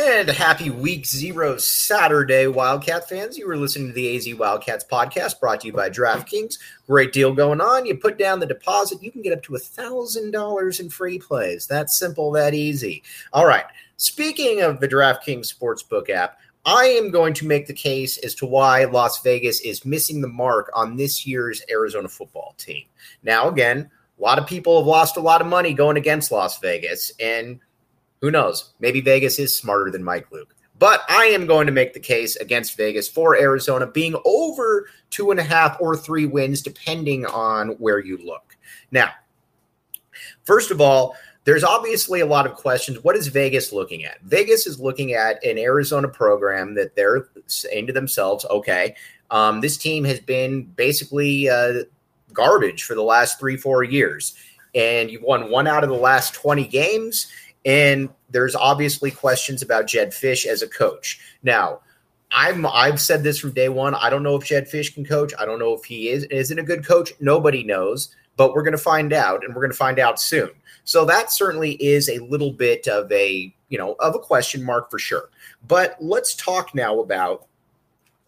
And happy week zero Saturday, Wildcat fans. You were listening to the AZ Wildcats podcast brought to you by DraftKings. Great deal going on. You put down the deposit, you can get up to a $1,000 in free plays. That simple, that easy. All right. Speaking of the DraftKings Sportsbook app, I am going to make the case as to why Las Vegas is missing the mark on this year's Arizona football team. Now, again, a lot of people have lost a lot of money going against Las Vegas, and who knows? Maybe Vegas is smarter than Mike Luke. But I am going to make the case against Vegas for Arizona being over two and a half or three wins, depending on where you look. Now, first of all, there's obviously a lot of questions. What is Vegas looking at? Vegas is looking at an Arizona program that they're saying to themselves, okay, um, this team has been basically uh, garbage for the last three, four years. And you've won one out of the last 20 games and there's obviously questions about Jedd Fisch as a coach. Now, I'm I've said this from day one. I don't know if Jedd Fisch can coach. I don't know if he is isn't a good coach. Nobody knows, but we're going to find out, and we're going to find out soon. So that certainly is a little bit of a you know of a question mark for sure. But let's talk now about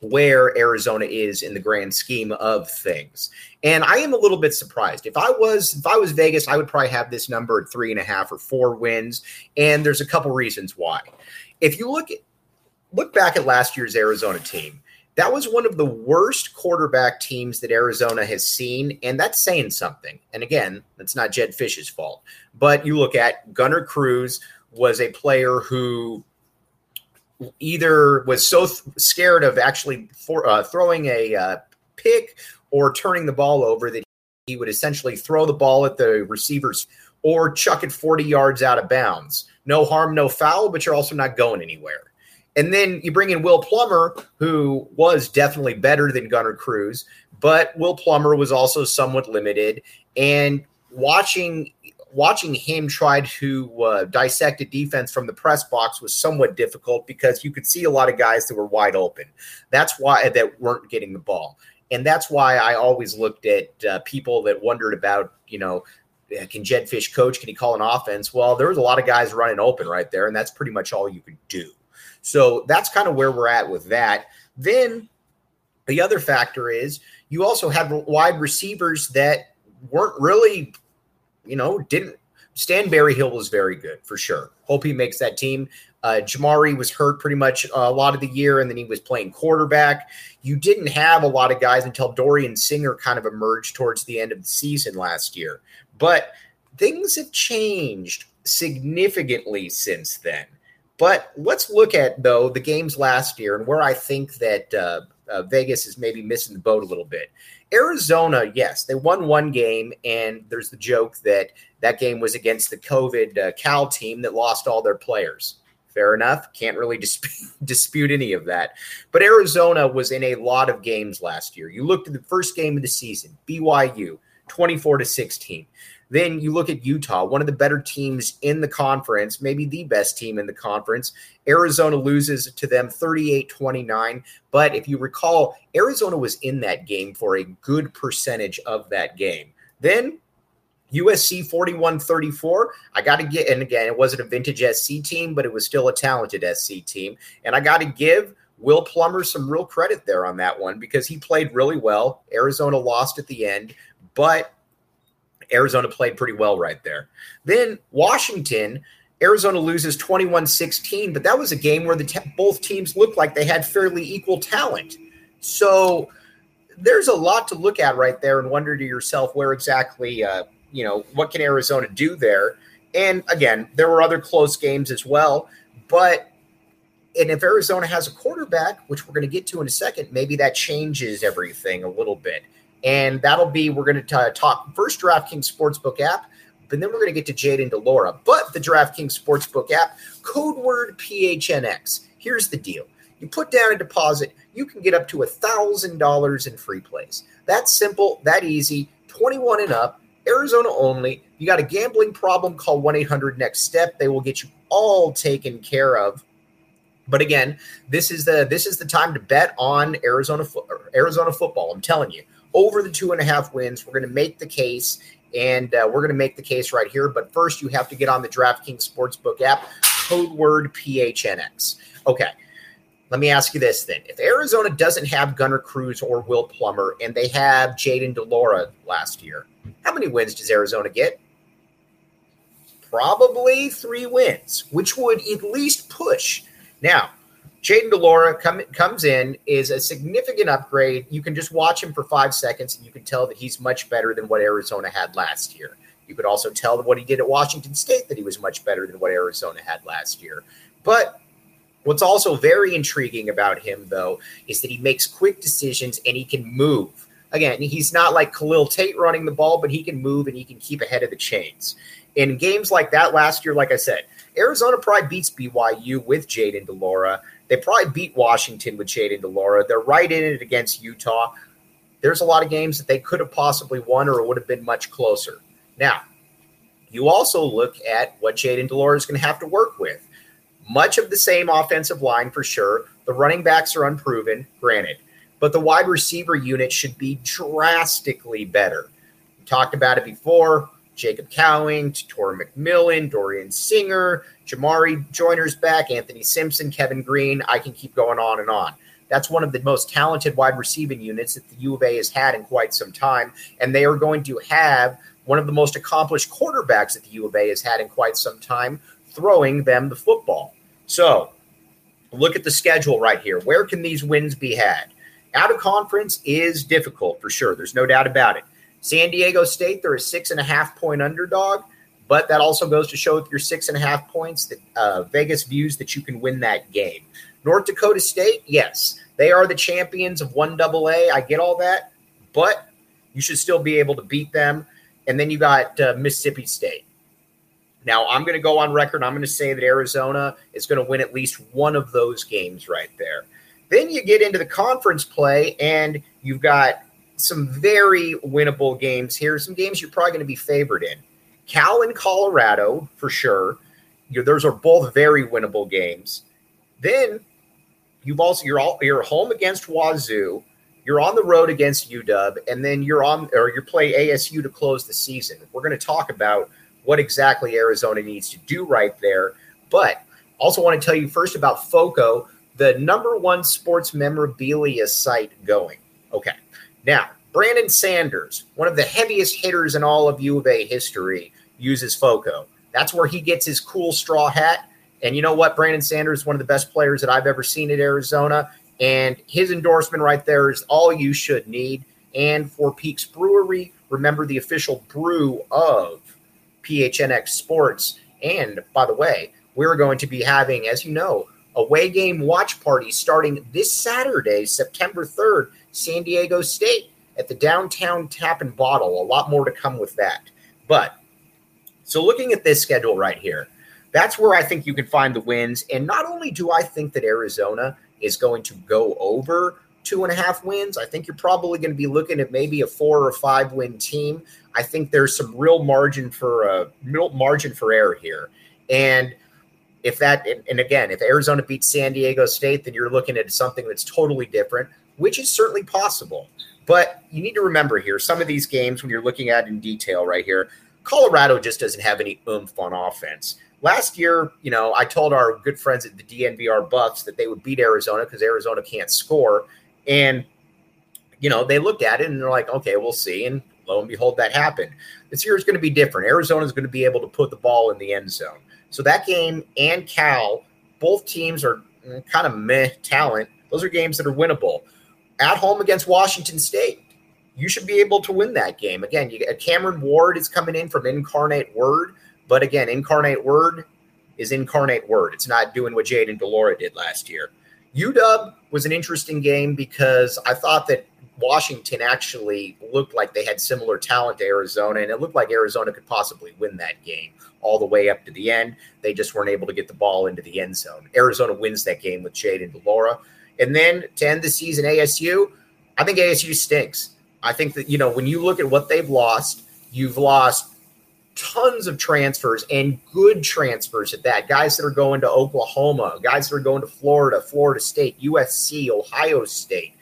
where Arizona is in the grand scheme of things. And I am a little bit surprised. If I was if I was Vegas, I would probably have this number at three and a half or four wins. And there's a couple reasons why. If you look at look back at last year's Arizona team, that was one of the worst quarterback teams that Arizona has seen, and that's saying something. And again, that's not Jedd Fisch's fault. But you look at Gunner Cruz was a player who either was so th- scared of actually for, uh, throwing a uh, pick or turning the ball over that he would essentially throw the ball at the receivers or chuck it 40 yards out of bounds. No harm, no foul, but you're also not going anywhere. And then you bring in Will Plummer, who was definitely better than Gunner Cruz, but Will Plummer was also somewhat limited. And watching watching him try to uh, dissect a defense from the press box was somewhat difficult because you could see a lot of guys that were wide open. That's why that weren't getting the ball, and that's why I always looked at uh, people that wondered about you know. Can Jedd Fisch coach? Can he call an offense? Well, there was a lot of guys running open right there, and that's pretty much all you could do. So that's kind of where we're at with that. Then the other factor is you also have wide receivers that weren't really you know, didn't Stan Berryhill was very good for sure. Hope he makes that team. Uh, Jamarye was hurt pretty much a lot of the year, and then he was playing quarterback. You didn't have a lot of guys until Dorian Singer kind of emerged towards the end of the season last year. But things have changed significantly since then. But let's look at though the games last year and where I think that uh, uh, Vegas is maybe missing the boat a little bit. Arizona, yes, they won one game, and there's the joke that that game was against the COVID uh, Cal team that lost all their players. Fair enough. Can't really dispute, dispute any of that. But Arizona was in a lot of games last year. You looked at the first game of the season, BYU, 24 to 16. Then you look at Utah, one of the better teams in the conference, maybe the best team in the conference. Arizona loses to them 38 29. But if you recall, Arizona was in that game for a good percentage of that game. Then USC 41 34. I got to get, and again, it wasn't a vintage SC team, but it was still a talented SC team. And I got to give Will Plummer some real credit there on that one because he played really well. Arizona lost at the end, but Arizona played pretty well right there. Then Washington, Arizona loses 21 16, but that was a game where the te- both teams looked like they had fairly equal talent. So there's a lot to look at right there and wonder to yourself where exactly, uh, you know, what can Arizona do there? And again, there were other close games as well, but and if Arizona has a quarterback, which we're going to get to in a second, maybe that changes everything a little bit. And that'll be, we're going to talk first DraftKings Sportsbook app, but then we're going to get to Jayden de Laura. But the DraftKings Sportsbook app, code word PHNX. Here's the deal you put down a deposit, you can get up to a $1,000 in free plays. That's simple, that easy, 21 and up, Arizona only. You got a gambling problem, call 1 800 Next Step. They will get you all taken care of. But again, this is the this is the time to bet on Arizona Arizona football. I'm telling you, over the two and a half wins. We're going to make the case, and uh, we're going to make the case right here. But first, you have to get on the DraftKings Sportsbook app. code word PHNX. Okay. Let me ask you this then. If Arizona doesn't have Gunner Cruz or Will Plummer and they have Jayden de Laura last year, how many wins does Arizona get? Probably three wins, which would at least push. Now, Jayden de Laura come, comes in, is a significant upgrade. You can just watch him for five seconds and you can tell that he's much better than what Arizona had last year. You could also tell what he did at Washington State that he was much better than what Arizona had last year. But What's also very intriguing about him, though, is that he makes quick decisions and he can move. Again, he's not like Khalil Tate running the ball, but he can move and he can keep ahead of the chains. In games like that last year, like I said, Arizona probably beats BYU with Jayden de Laura. They probably beat Washington with Jayden de Laura. They're right in it against Utah. There's a lot of games that they could have possibly won or it would have been much closer. Now, you also look at what Jayden de Laura is going to have to work with much of the same offensive line for sure. The running backs are unproven, granted, but the wide receiver unit should be drastically better. We talked about it before. Jacob Cowing, Tora McMillan, Dorian Singer, Jamarye Joiner's back, Anthony Simpson, Kevin Green. I can keep going on and on. That's one of the most talented wide receiving units that the U of A has had in quite some time. And they are going to have one of the most accomplished quarterbacks that the U of A has had in quite some time throwing them the football. So look at the schedule right here. Where can these wins be had? Out of conference is difficult for sure. There's no doubt about it. San Diego State, they're a six and a half point underdog, but that also goes to show if you're six and a half points that uh, Vegas views that you can win that game. North Dakota State, yes, they are the champions of one double A. I get all that, but you should still be able to beat them. And then you got uh, Mississippi State. Now, I'm going to go on record. I'm going to say that Arizona is going to win at least one of those games right there. Then you get into the conference play, and you've got some very winnable games here. Some games you're probably going to be favored in. Cal and Colorado, for sure. You're, those are both very winnable games. Then you've also you're all you're home against Wazoo. You're on the road against UW, and then you're on or you play ASU to close the season. We're going to talk about what exactly Arizona needs to do right there. But also want to tell you first about FOCO, the number one sports memorabilia site going. Okay. Now, Brandon Sanders, one of the heaviest hitters in all of U of A history, uses FOCO. That's where he gets his cool straw hat. And you know what? Brandon Sanders is one of the best players that I've ever seen at Arizona. And his endorsement right there is all you should need. And for Peaks Brewery, remember the official brew of PHNX Sports. And by the way, we're going to be having, as you know, a away game watch party starting this Saturday, September 3rd, San Diego State at the downtown tap and bottle. A lot more to come with that. But so looking at this schedule right here, that's where I think you can find the wins. And not only do I think that Arizona is going to go over two and a half wins, I think you're probably going to be looking at maybe a four or five win team. I think there's some real margin for a uh, real margin for error here. And if that, and again, if Arizona beats San Diego State, then you're looking at something that's totally different, which is certainly possible. But you need to remember here, some of these games, when you're looking at in detail right here, Colorado just doesn't have any oomph on offense. Last year, you know, I told our good friends at the DNVR Buffs that they would beat Arizona because Arizona can't score. And, you know, they looked at it and they're like, okay, we'll see. And lo and behold, that happened. This year is going to be different. Arizona is going to be able to put the ball in the end zone. So that game and Cal, both teams are mm, kind of meh talent. Those are games that are winnable. At home against Washington State, you should be able to win that game. Again, you Cameron Ward is coming in from Incarnate Word, but again, Incarnate Word is Incarnate Word. It's not doing what Jayden de Laura did last year. UW was an interesting game because I thought that Washington actually looked like they had similar talent to Arizona, and it looked like Arizona could possibly win that game all the way up to the end. They just weren't able to get the ball into the end zone. Arizona wins that game with Jayden de Laura. And then to end the season, ASU, I think ASU stinks. I think that, you know, when you look at what they've lost, you've lost tons of transfers and good transfers at that. Guys that are going to Oklahoma, guys that are going to Florida, Florida State, USC, Ohio State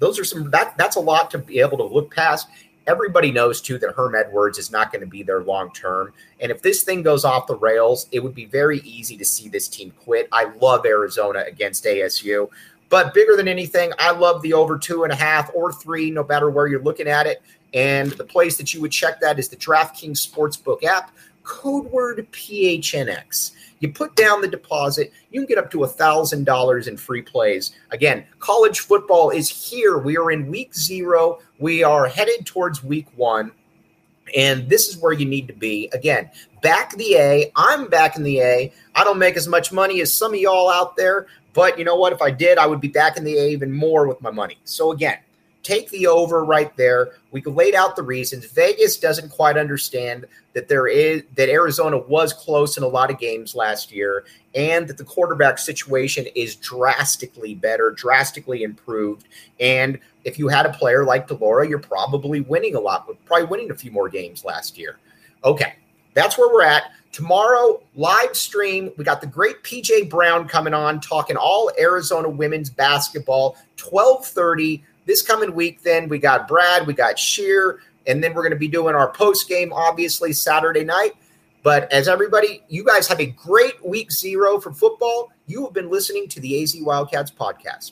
those are some that that's a lot to be able to look past. Everybody knows too that Herm Edwards is not going to be there long term. And if this thing goes off the rails, it would be very easy to see this team quit. I love Arizona against ASU. But bigger than anything, I love the over two and a half or three, no matter where you're looking at it. And the place that you would check that is the DraftKings Sportsbook app, code word PHNX. You put down the deposit, you can get up to $1,000 in free plays. Again, college football is here. We are in week zero, we are headed towards week one. And this is where you need to be. Again, back the A. I'm back in the A. I don't make as much money as some of y'all out there, but you know what? If I did, I would be back in the A even more with my money. So again, take the over right there. We laid out the reasons. Vegas doesn't quite understand that there is that Arizona was close in a lot of games last year, and that the quarterback situation is drastically better, drastically improved. And if you had a player like de Laura, you're probably winning a lot, probably winning a few more games last year. Okay, that's where we're at. Tomorrow, live stream, we got the great PJ Brown coming on talking all Arizona women's basketball, 1230. This coming week, then we got Brad, we got Sheer, and then we're going to be doing our post game, obviously, Saturday night. But as everybody, you guys have a great week zero for football. You have been listening to the AZ Wildcats podcast.